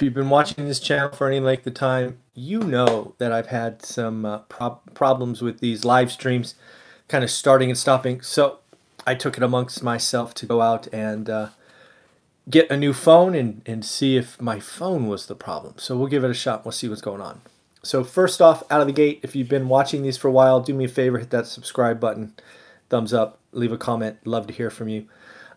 If you've been watching this channel for any length of time, you know that I've had some uh, prob- problems with these live streams kind of starting and stopping. So I took it amongst myself to go out and uh, get a new phone and, and see if my phone was the problem. So we'll give it a shot. We'll see what's going on. So first off, out of the gate, if you've been watching these for a while, do me a favor, hit that subscribe button, thumbs up, leave a comment. Love to hear from you.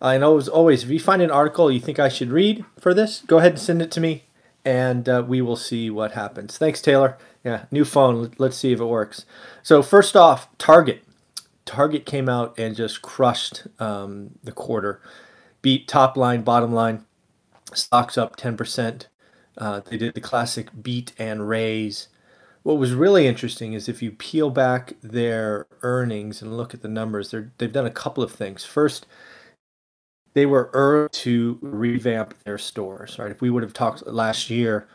Uh, and always, always, if you find an article you think I should read for this, go ahead and send it to me, and uh, we will see what happens. Thanks, Taylor. Yeah, new phone. Let's see if it works. So first off, Target. Target came out and just crushed um, the quarter, beat top line, bottom line. Stocks up 10%. Uh, they did the classic beat and raise. What was really interesting is if you peel back their earnings and look at the numbers, they've done a couple of things. First, they were early to revamp their stores, right? If we would have talked last year,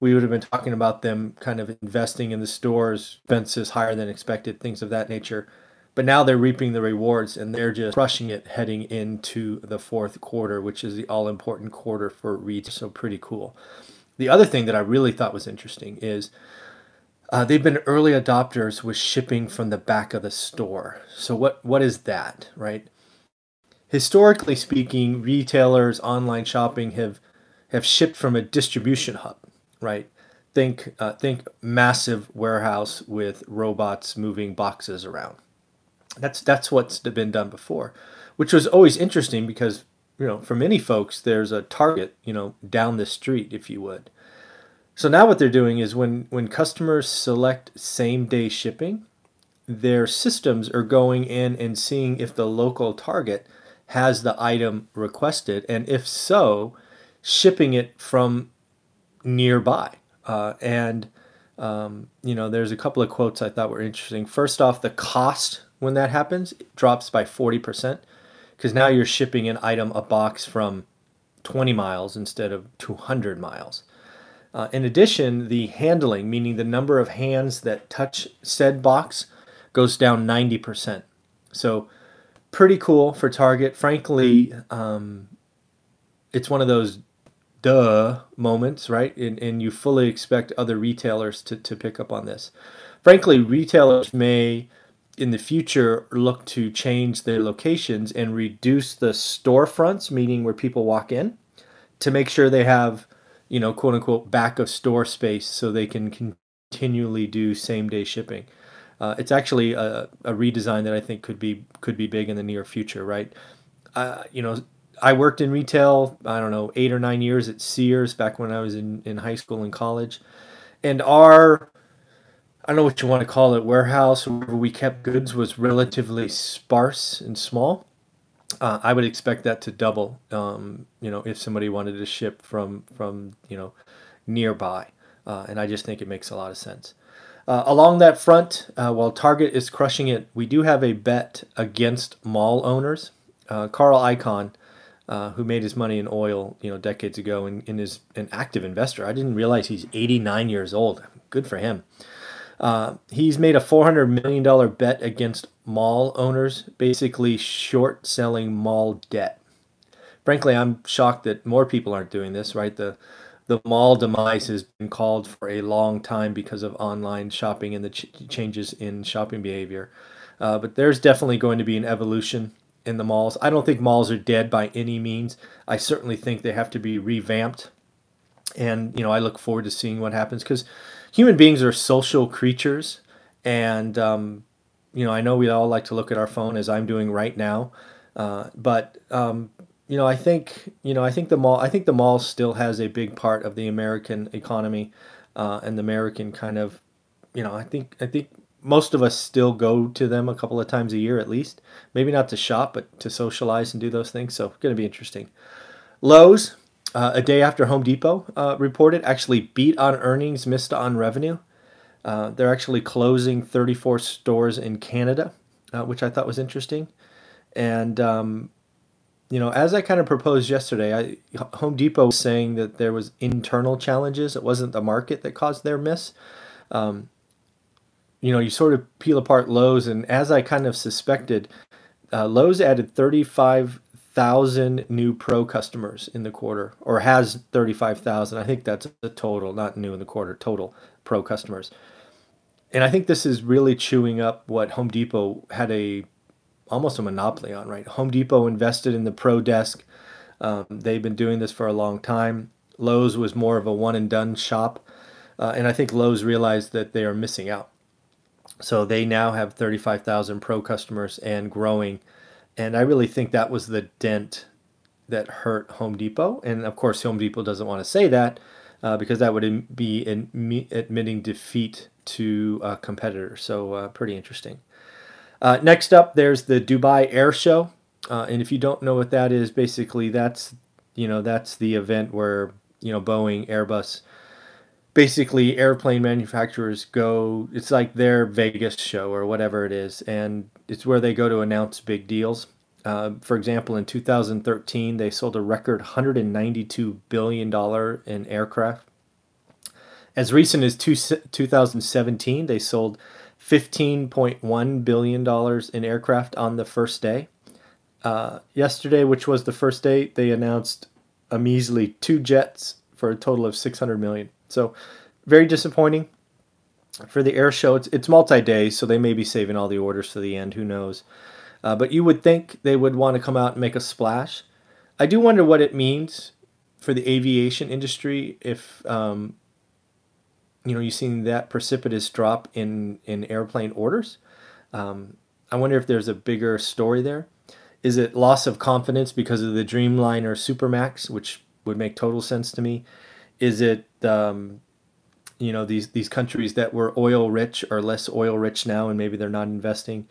we would have been talking about them kind of investing in the stores, expenses higher than expected, things of that nature. But now they're reaping the rewards and they're just crushing it heading into the fourth quarter, which is the all important quarter for retail. So pretty cool. The other thing that I really thought was interesting is uh, they've been early adopters with shipping from the back of the store. So what what is that, right? Historically speaking, retailers, online shopping have have shipped from a distribution hub, right? Think uh, think massive warehouse with robots moving boxes around. That's that's what's been done before, which was always interesting because you know for many folks there's a Target you know down the street if you would. So now what they're doing is when when customers select same day shipping, their systems are going in and seeing if the local Target has the item requested, and if so, shipping it from nearby. Uh, and um, you know, there's a couple of quotes I thought were interesting. First off, the cost when that happens drops by 40% because now you're shipping an item, a box from 20 miles instead of 200 miles. Uh, in addition, the handling, meaning the number of hands that touch said box, goes down 90%. So pretty cool for Target. Frankly, um, it's one of those duh moments, right? And, and you fully expect other retailers to, to pick up on this. Frankly, retailers may in the future look to change their locations and reduce the storefronts, meaning where people walk in, to make sure they have, you know, quote unquote, back of store space so they can continually do same day shipping. Uh, it's actually a, a, redesign that I think could be could be big in the near future, right? Uh, you know, I worked in retail. I don't know eight or nine years at Sears back when I was in in high school and college, and our I don't know what you want to call it warehouse where we kept goods was relatively sparse and small. Uh, I would expect that to double. Um, you know, if somebody wanted to ship from from you know nearby, uh, and I just think it makes a lot of sense. Uh, along that front, uh, while Target is crushing it, we do have a bet against mall owners. Uh, Carl Icahn, uh, who made his money in oil, you know, decades ago, and, and is an active investor. I didn't realize he's 89 years old. Good for him. Uh, he's made a $400 million bet against mall owners, basically short selling mall debt. Frankly, I'm shocked that more people aren't doing this, right? The the mall demise has been called for a long time because of online shopping and the ch- changes in shopping behavior. Uh, but there's definitely going to be an evolution in the malls. I don't think malls are dead by any means. I certainly think they have to be revamped. And, you know, I look forward to seeing what happens because human beings are social creatures. And, um, you know, I know we all like to look at our phone as I'm doing right now. Uh, but um, you know, I think you know, I think the mall, I think the mall still has a big part of the American economy, uh, and the American kind of, you know, I think I think most of us still go to them a couple of times a year at least. Maybe not to shop, but to socialize and do those things. So, going to be interesting. Lowe's, uh, a day after Home Depot uh, reported, actually beat on earnings, missed on revenue. Uh, they're actually closing 34 stores in Canada, uh, which I thought was interesting. And um, you know, as I kind of proposed yesterday, I, Home Depot was saying that there was internal challenges. It wasn't the market that caused their miss. Um, you know, you sort of peel apart Lowe's, and as I kind of suspected, uh, Lowe's added 35 35,000 new pro customers in the quarter, or has 35,000. I think that's the total, not new in the quarter, total pro customers. And I think this is really chewing up what Home Depot had a almost a monopoly on, right? Home Depot invested in the pro desk. Um, they've been doing this for a long time. Lowe's was more of a one and done shop. Uh, and I think Lowe's realized that they are missing out. So they now have 35,000 pro customers and growing. And I really think that was the dent that hurt Home Depot. And of course, Home Depot doesn't want to say that uh, because that would be admitting defeat to a competitor. So uh, pretty interesting. Uh, next up, there's the Dubai Air Show. Uh, and if you don't know what that is, basically that's you know that's the event where you know Boeing, Airbus, basically airplane manufacturers go it's like their vegas show or whatever it is and it's where they go to announce big deals uh, for example in 2013 they sold a record 192 billion dollar in aircraft as recent as two, 2017 they sold 15.1 billion dollars in aircraft on the first day uh, yesterday which was the first day they announced a measly two jets for a total of 600 million so very disappointing for the air show. It's, it's multi-day, so they may be saving all the orders for the end. Who knows? Uh, but you would think they would want to come out and make a splash. I do wonder what it means for the aviation industry if um, you know you've seen that precipitous drop in in airplane orders. Um, I wonder if there's a bigger story there. Is it loss of confidence because of the Dreamliner Supermax, which would make total sense to me? Is it um, you know these these countries that were oil rich are less oil rich now, and maybe they're not investing?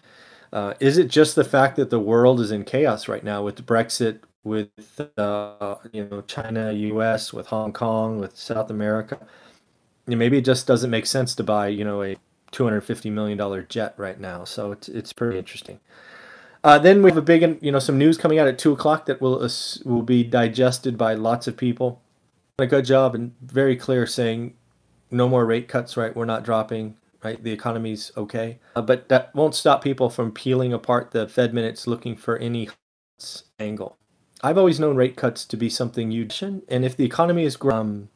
Uh, is it just the fact that the world is in chaos right now with Brexit, with uh, you know China, U.S., with Hong Kong, with South America? Maybe it just doesn't make sense to buy you know a two hundred fifty million dollar jet right now. So it's it's pretty interesting. Uh, then we have a big, you know, some news coming out at two o'clock that will uh, will be digested by lots of people a good job and very clear saying no more rate cuts, right? We're not dropping, right? The economy's okay. Uh, but that won't stop people from peeling apart the Fed minutes looking for any angle. I've always known rate cuts to be something you'd, and if the economy is growing, um,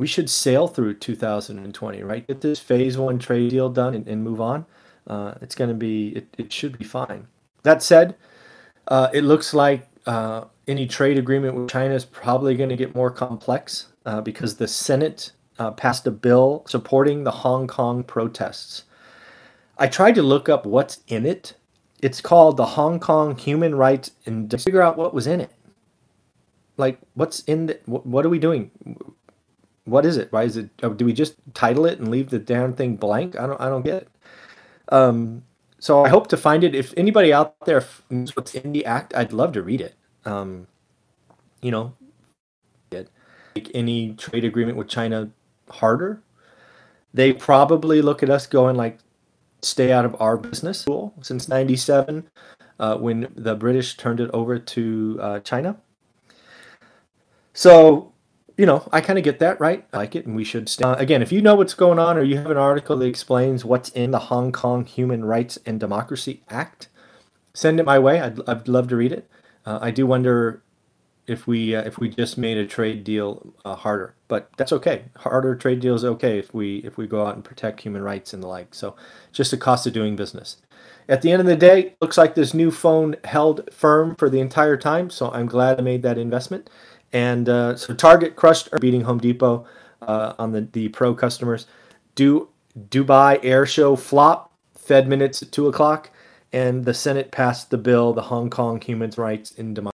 we should sail through 2020, right? Get this phase one trade deal done and, and move on. Uh, it's going to be, it, it should be fine. That said, uh, it looks like uh, any trade agreement with China is probably going to get more complex uh, because the Senate uh, passed a bill supporting the Hong Kong protests. I tried to look up what's in it. It's called the Hong Kong Human Rights and figure out what was in it. Like, what's in the, what, what are we doing? What is it? Why is it? Oh, do we just title it and leave the damn thing blank? I don't, I don't get it. Um, so I hope to find it. If anybody out there knows what's in the act, I'd love to read it um, you know, make any trade agreement with China harder. They probably look at us going like, stay out of our business since 97 uh, when the British turned it over to uh, China. So, you know, I kind of get that, right? I like it, and we should stay. Uh, again, if you know what's going on or you have an article that explains what's in the Hong Kong Human Rights and Democracy Act, send it my way. I'd, I'd love to read it. Uh, I do wonder if we uh, if we just made a trade deal uh, harder, but that's okay. Harder trade deals okay if we if we go out and protect human rights and the like. So, just the cost of doing business. At the end of the day, looks like this new phone held firm for the entire time. So I'm glad I made that investment. And uh, so Target crushed or beating Home Depot uh, on the the pro customers. Do Dubai Air Show flop. Fed minutes at two o'clock and the Senate passed the bill, the Hong Kong Human Rights and Democracy.